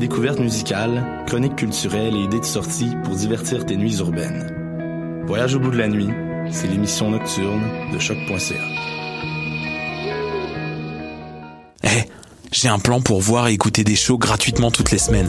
Découvertes musicales, chroniques culturelles et idées de sortie pour divertir tes nuits urbaines. Voyage au bout de la nuit, c'est l'émission nocturne de choc.ca. Eh, j'ai un plan pour voir et écouter des shows gratuitement toutes les semaines.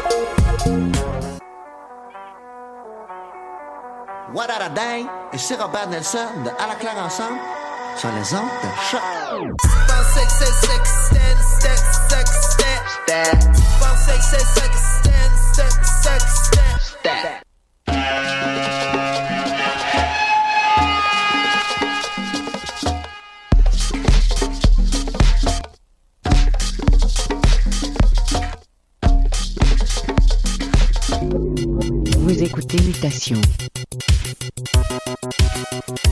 What a dang? Et c'est Robert Nelson de À la claire ensemble sur les ondes de choc. Vous écoutez Mutation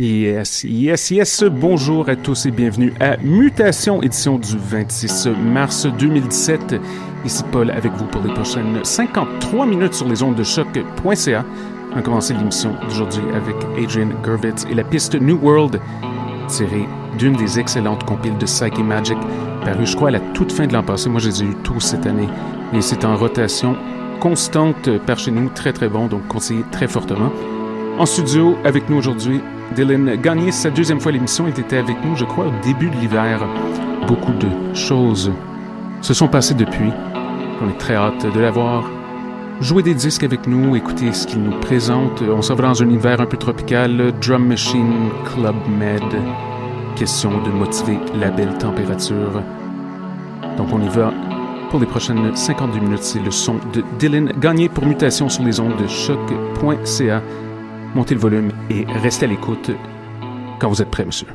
Yes, yes, yes. Bonjour à tous et bienvenue à Mutation, édition du 26 mars 2017. Ici Paul avec vous pour les prochaines 53 minutes sur les ondes de choc.ca. On a commencé l'émission d'aujourd'hui avec Adrian Gervitz et la piste New World, tirée d'une des excellentes compiles de Psyche Magic, paru, je crois, à la toute fin de l'an passé. Moi, je les ai eu tous cette année. Et c'est en rotation constante par chez nous, très très bon, donc conseillé très fortement. En studio avec nous aujourd'hui, Dylan Gagné, sa deuxième fois l'émission, il était avec nous, je crois, au début de l'hiver. Beaucoup de choses se sont passées depuis. On est très hâte de l'avoir. Jouer des disques avec nous, écouter ce qu'il nous présente. On va dans un univers un peu tropical, Drum Machine, Club Med. Question de motiver la belle température. Donc on y va pour les prochaines 52 minutes. C'est le son de Dylan Gagné pour mutation sur les ondes de choc.ca. Montez le volume et restez à l'écoute quand vous êtes prêt, monsieur.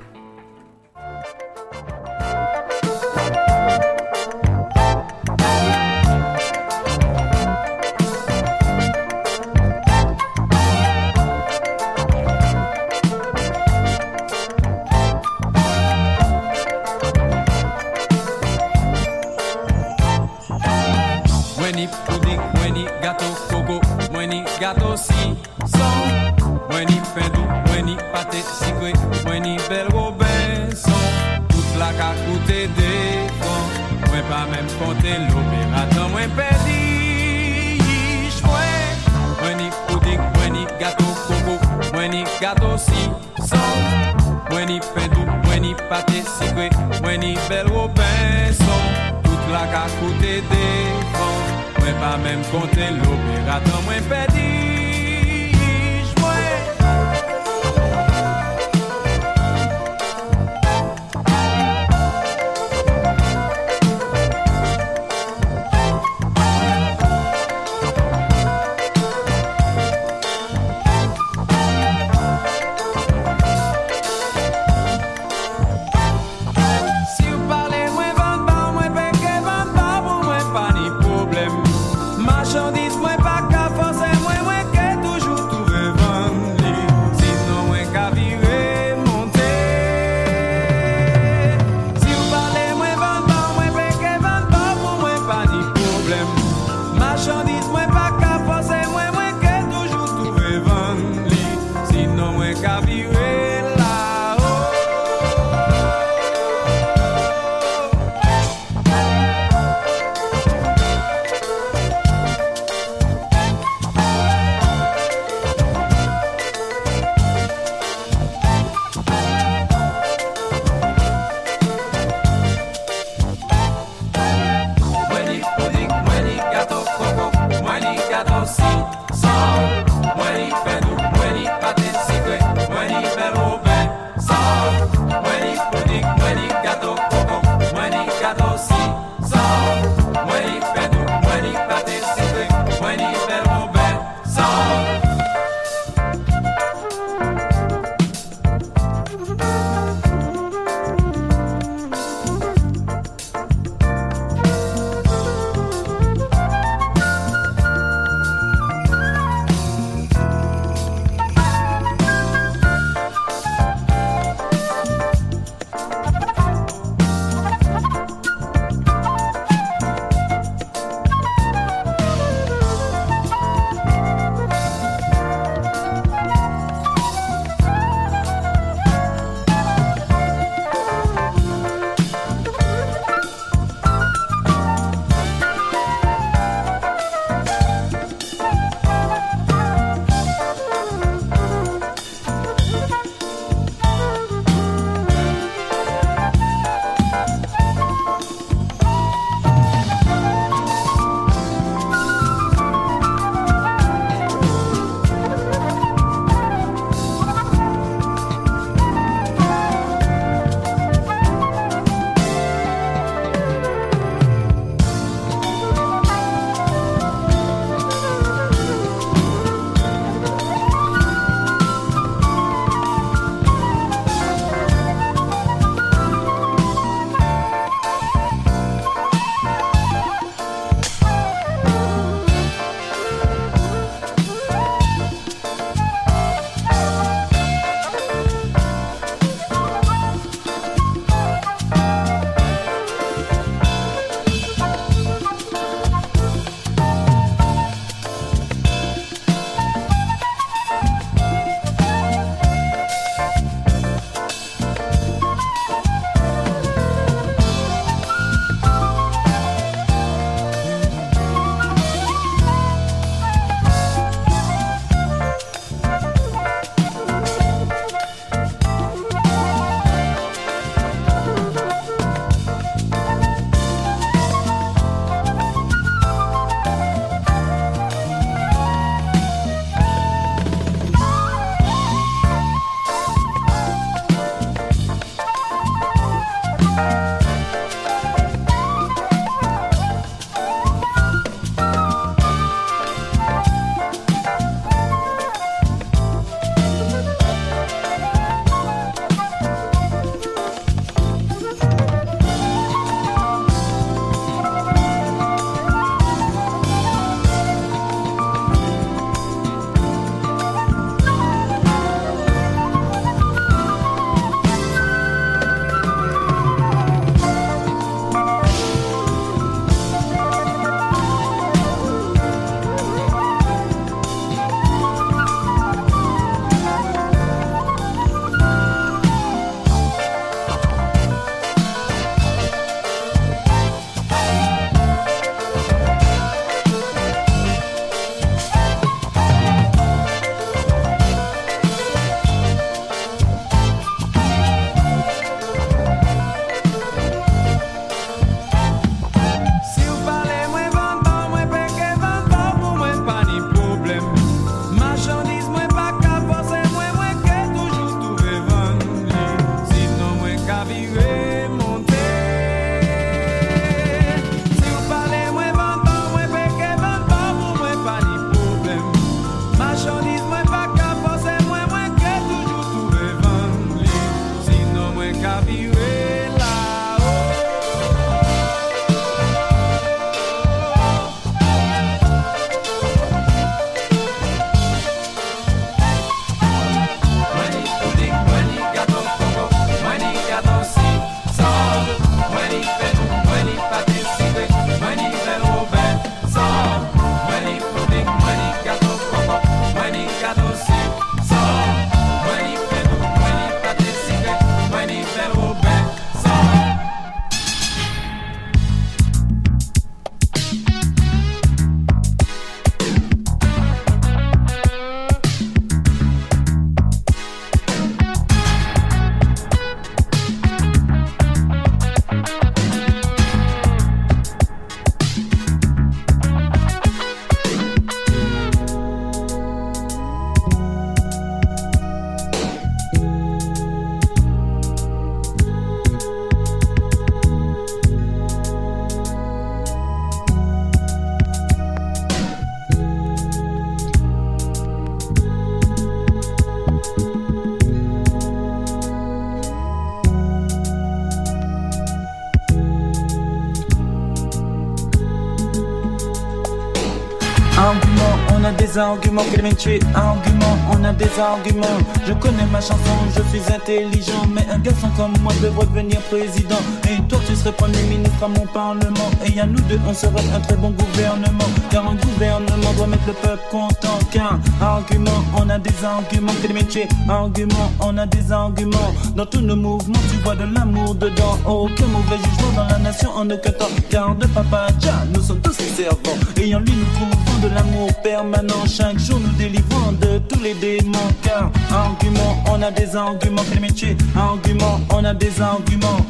Des arguments, Clémentué, arguments, on a des arguments. Je connais ma chanson, je suis intelligent, mais un garçon comme moi devrait devenir président. Et toi, tu serais premier ministre à mon parlement. Et à nous deux, on serait un très bon gouvernement. Car un gouvernement doit mettre le peuple content. Car argument, on a des arguments, Clémentué, argument, on a des arguments. Dans tous nos mouvements, tu vois de l'amour dedans. Aucun mauvais jugement dans la nation en aucun temps. Car de Papa Jah, nous sommes tous ses servants. Et en lui, nous trouvons de l'amour permanent. Chaque jour, nous délivrons de tous les démons. Car argument, on a des arguments. Quel métier? Argument, on a des arguments.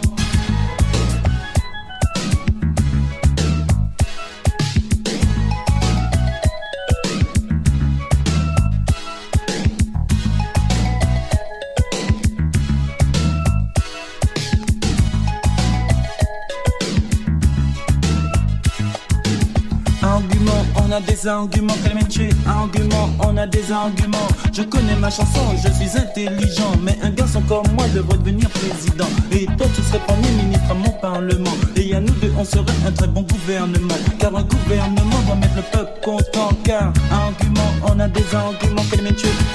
A des arguments, Clémentué. Argument, on a des arguments. Je connais ma chanson, je suis intelligent. Mais un garçon comme moi devrait devenir président. Et toi, tu serais premier ministre à mon parlement. Et à nous deux, on serait un très bon gouvernement. Car un gouvernement doit mettre le peuple content. Car argument, on a des arguments.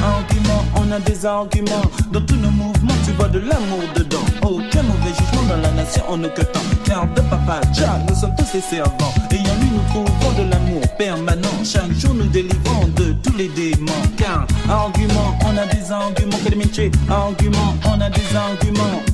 Argument, on a des arguments. Dans tous nos mouvements, tu vois de l'amour dedans. Aucun mauvais jugement dans la nation en aucun temps. Car de Papa Jah, nous sommes tous ses servants. Et en lui, nous trouvons de l'amour permanent. Chaque jour, nous délivrons de tous les démons. Car argument, on a des arguments. Argument, on a des arguments.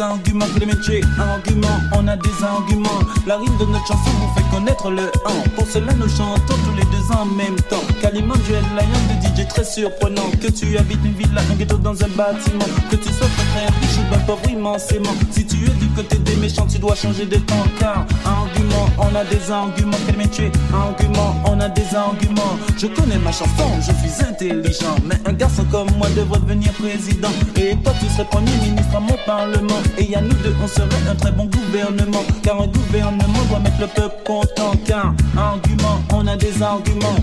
Arguments, que les métiers, argument, on a des arguments. La rime de notre chanson vous fait connaître le 1. Pour cela, nous chantons tous les deux en même temps. Calimán, Duel, Lion, de DJ très surprenant. Que tu habites une villa, un ghetto dans un bâtiment. Que tu sois très riche ou bien pauvre immensément. Si tu es du côté des méchants, tu dois changer de ton car. Argument, on a des arguments, quel métier, argument, on a des arguments. Je connais ma chanson, je suis intelligent. Mais un garçon comme moi devrait devenir président. Et toi, tu serais premier ministre à mon parlement. Et à nous deux, on serait un très bon gouvernement. Car un gouvernement doit mettre le peuple content. Car argument, on a des arguments.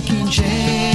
smoking jail.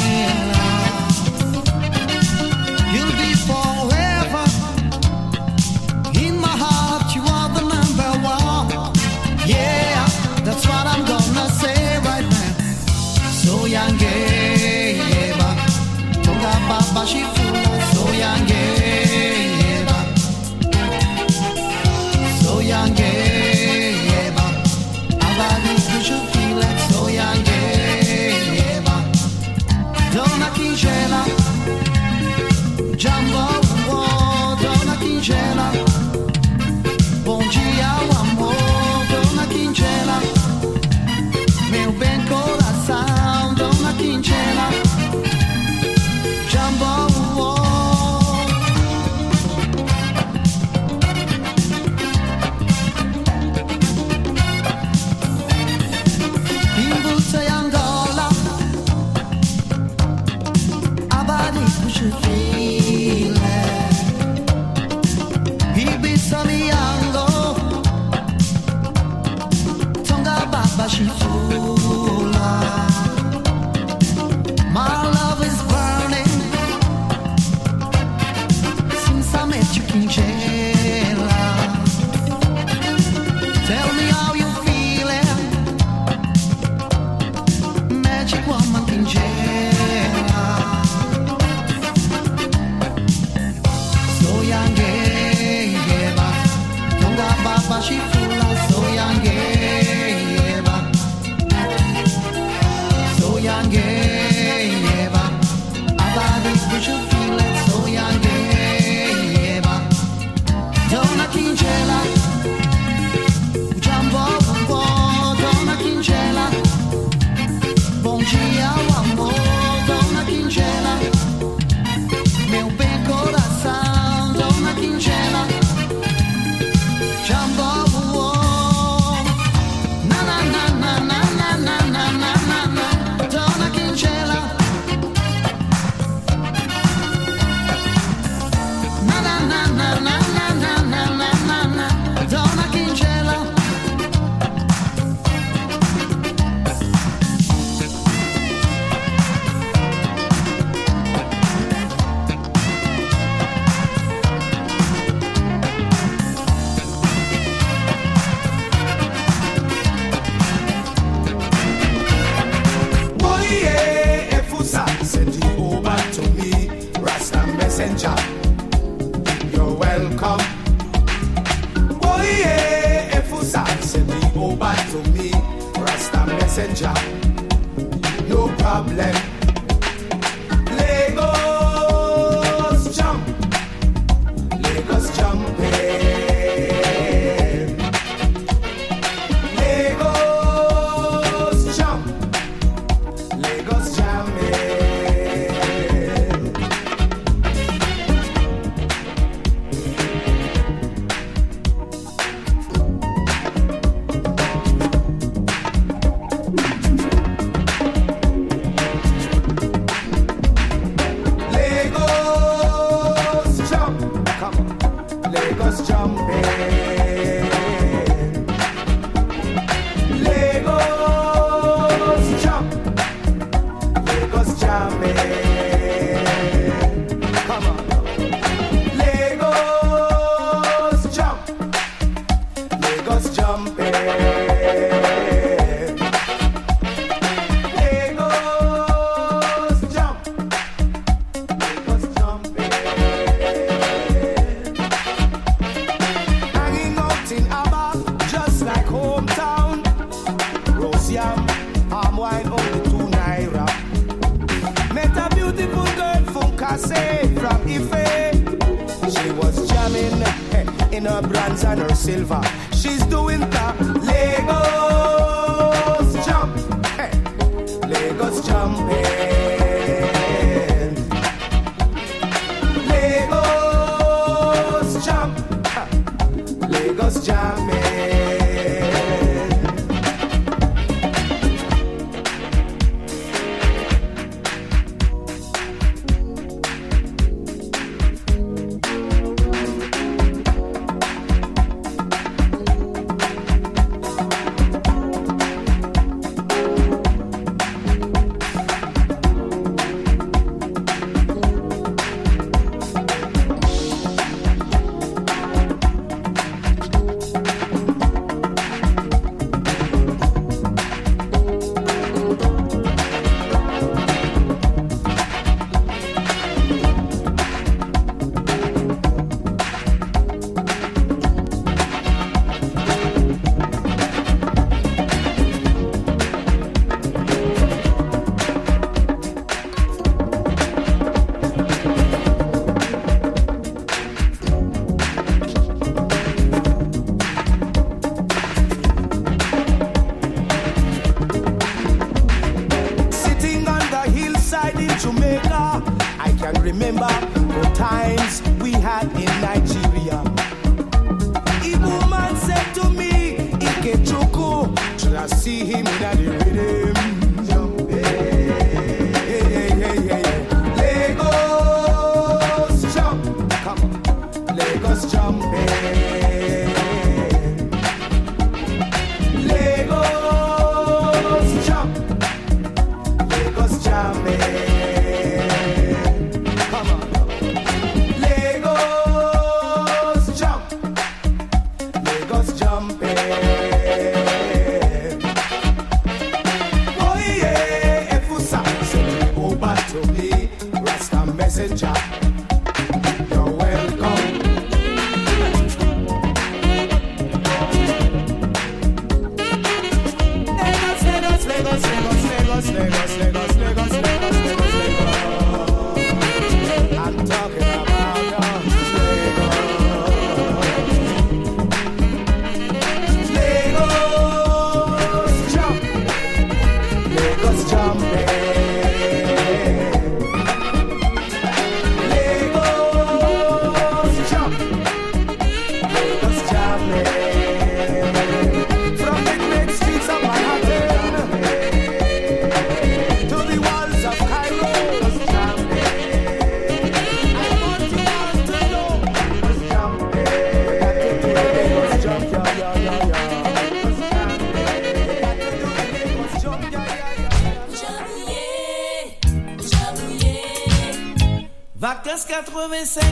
Vacances 85,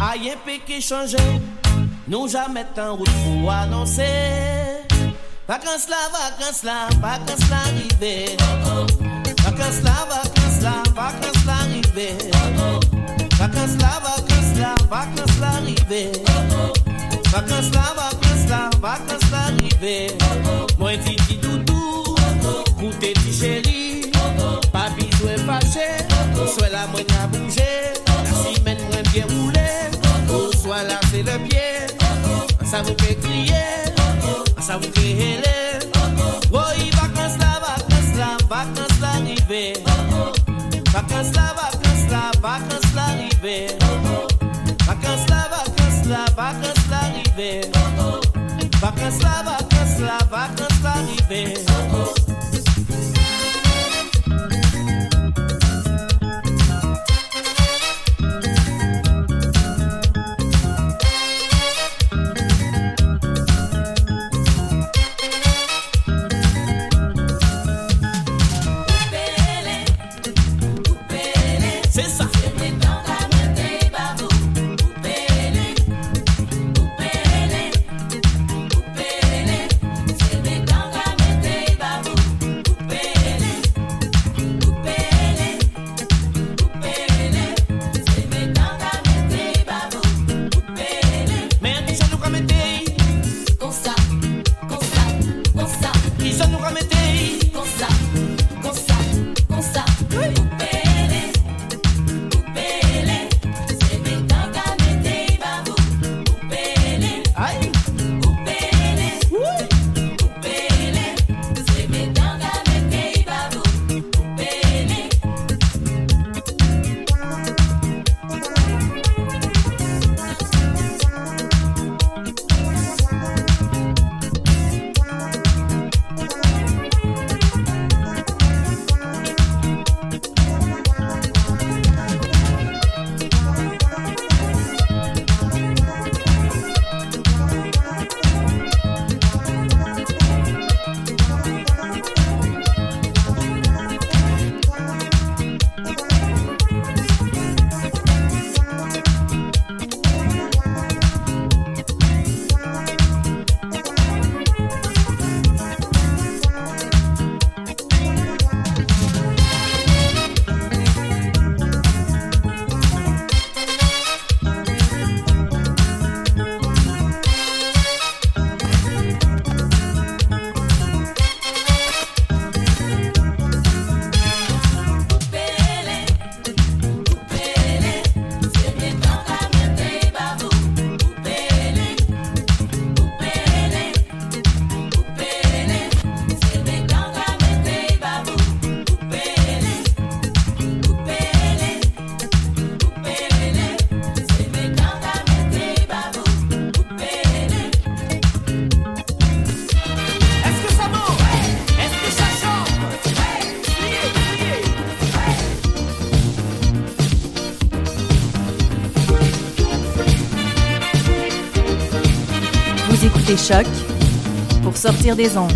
aïe péché changé. Nous jamais en route pour annoncer. Vacances là, vacances là, vacances là arrivées. Vacances là, vacances là, vacances là arrivées. Vacances là, vacances là, vacances là arrivées. Vacances là, vacances là, vacances là arrivées. Moi dit doudou, goûter dit chéri. Pas besoin fâché, soit la moine à bouger. C'est le pied. Ça vous fait crier, ça vous fait héler. Oui, vacances là, vacances là, vacances là arrivées. Vacances là, vacances là, vacances là arrivées. Vacances là, vacances là, vacances là arrivées. Vacances là, vacances là, vacances là arrivées. Choc pour sortir des ondes.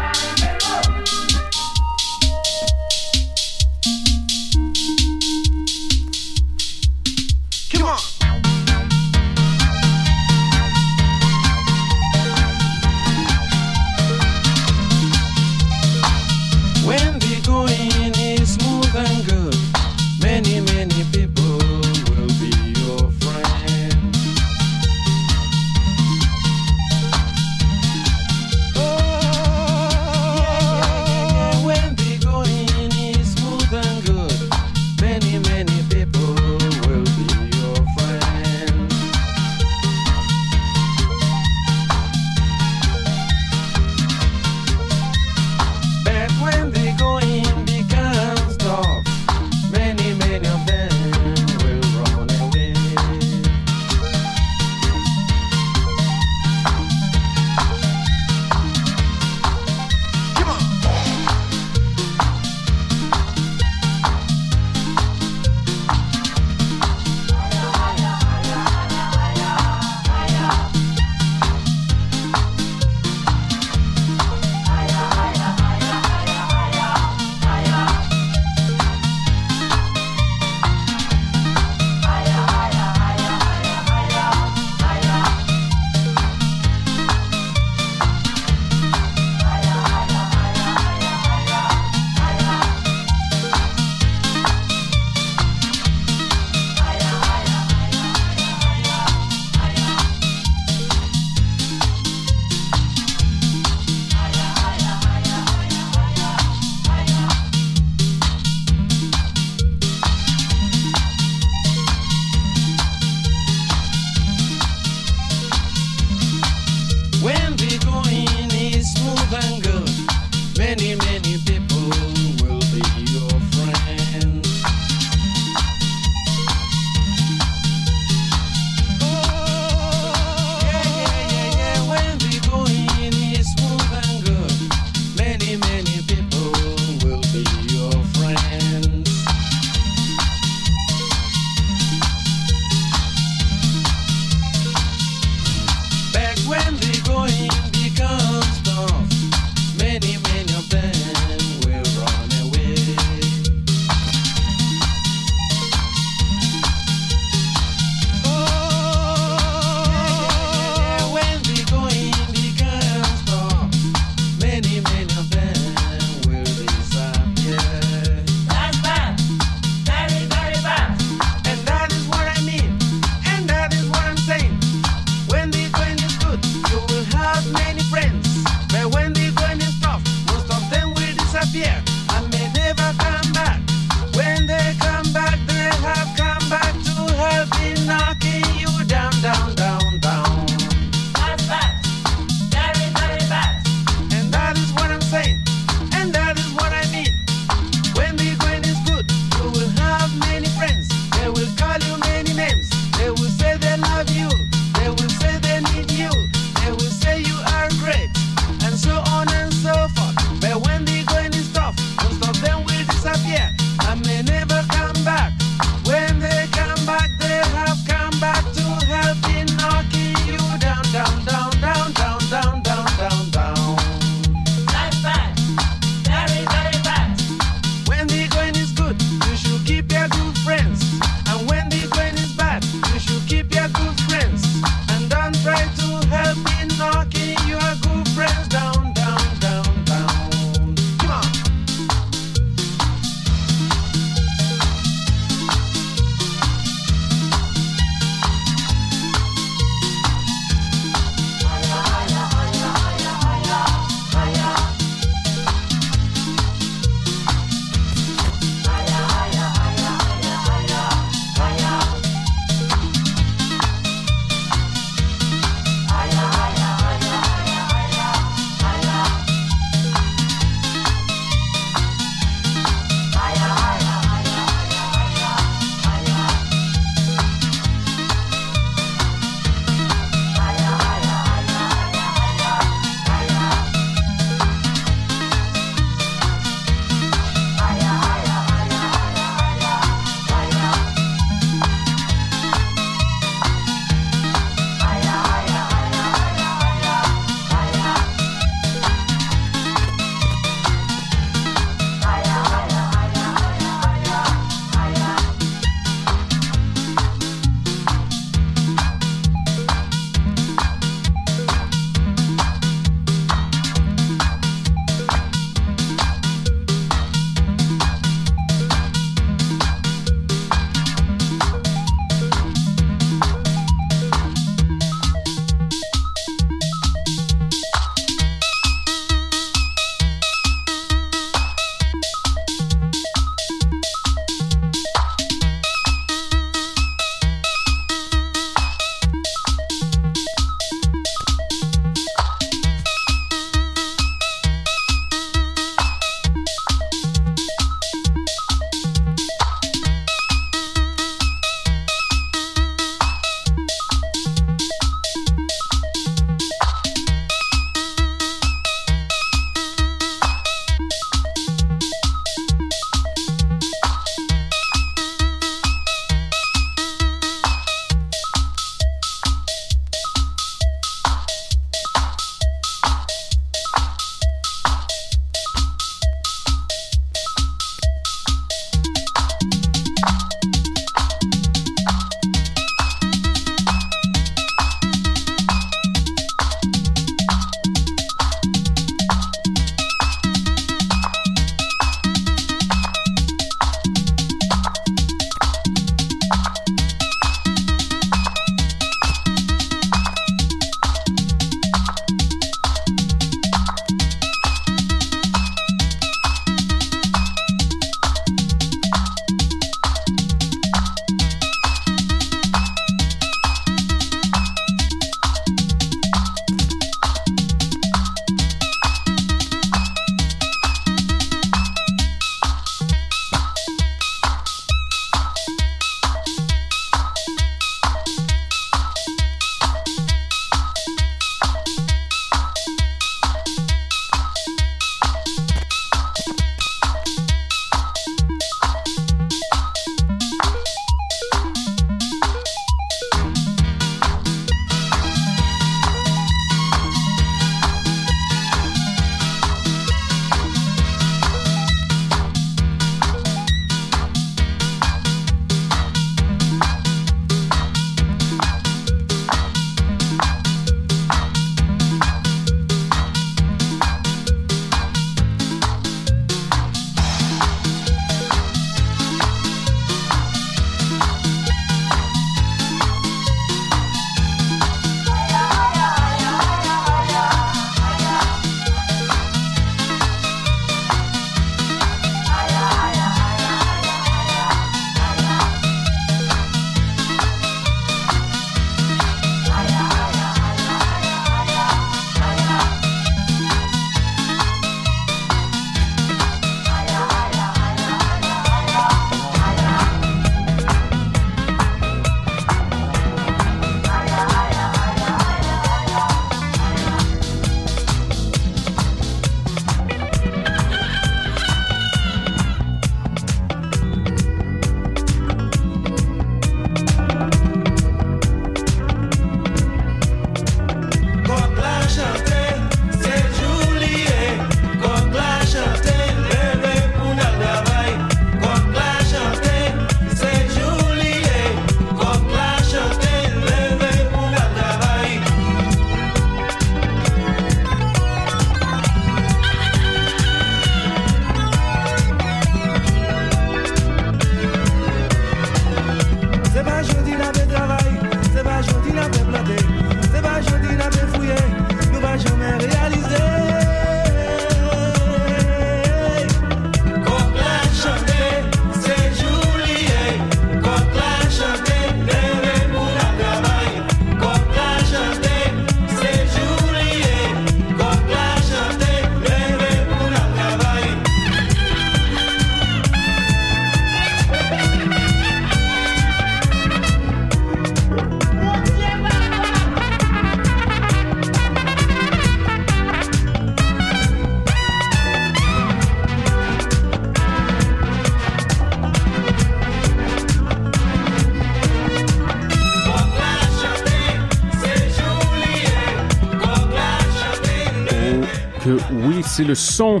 C'est le son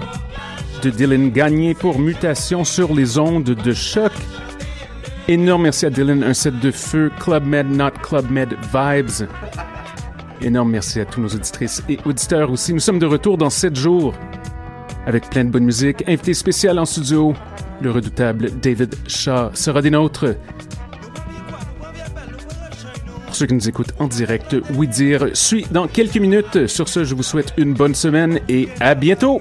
de Dylan Gagné pour Mutation sur les ondes de choc. Énorme merci à Dylan, un set de feu Club Med, not Club Med vibes. Énorme merci à tous nos auditrices et auditeurs aussi. Nous sommes de retour dans 7 jours avec plein de bonne musique. Invité spécial en studio, le redoutable David Shaw sera des nôtres. Ceux qui nous écoutent en direct, oui dire suit dans quelques minutes. Sur ce, je vous souhaite une bonne semaine et à bientôt.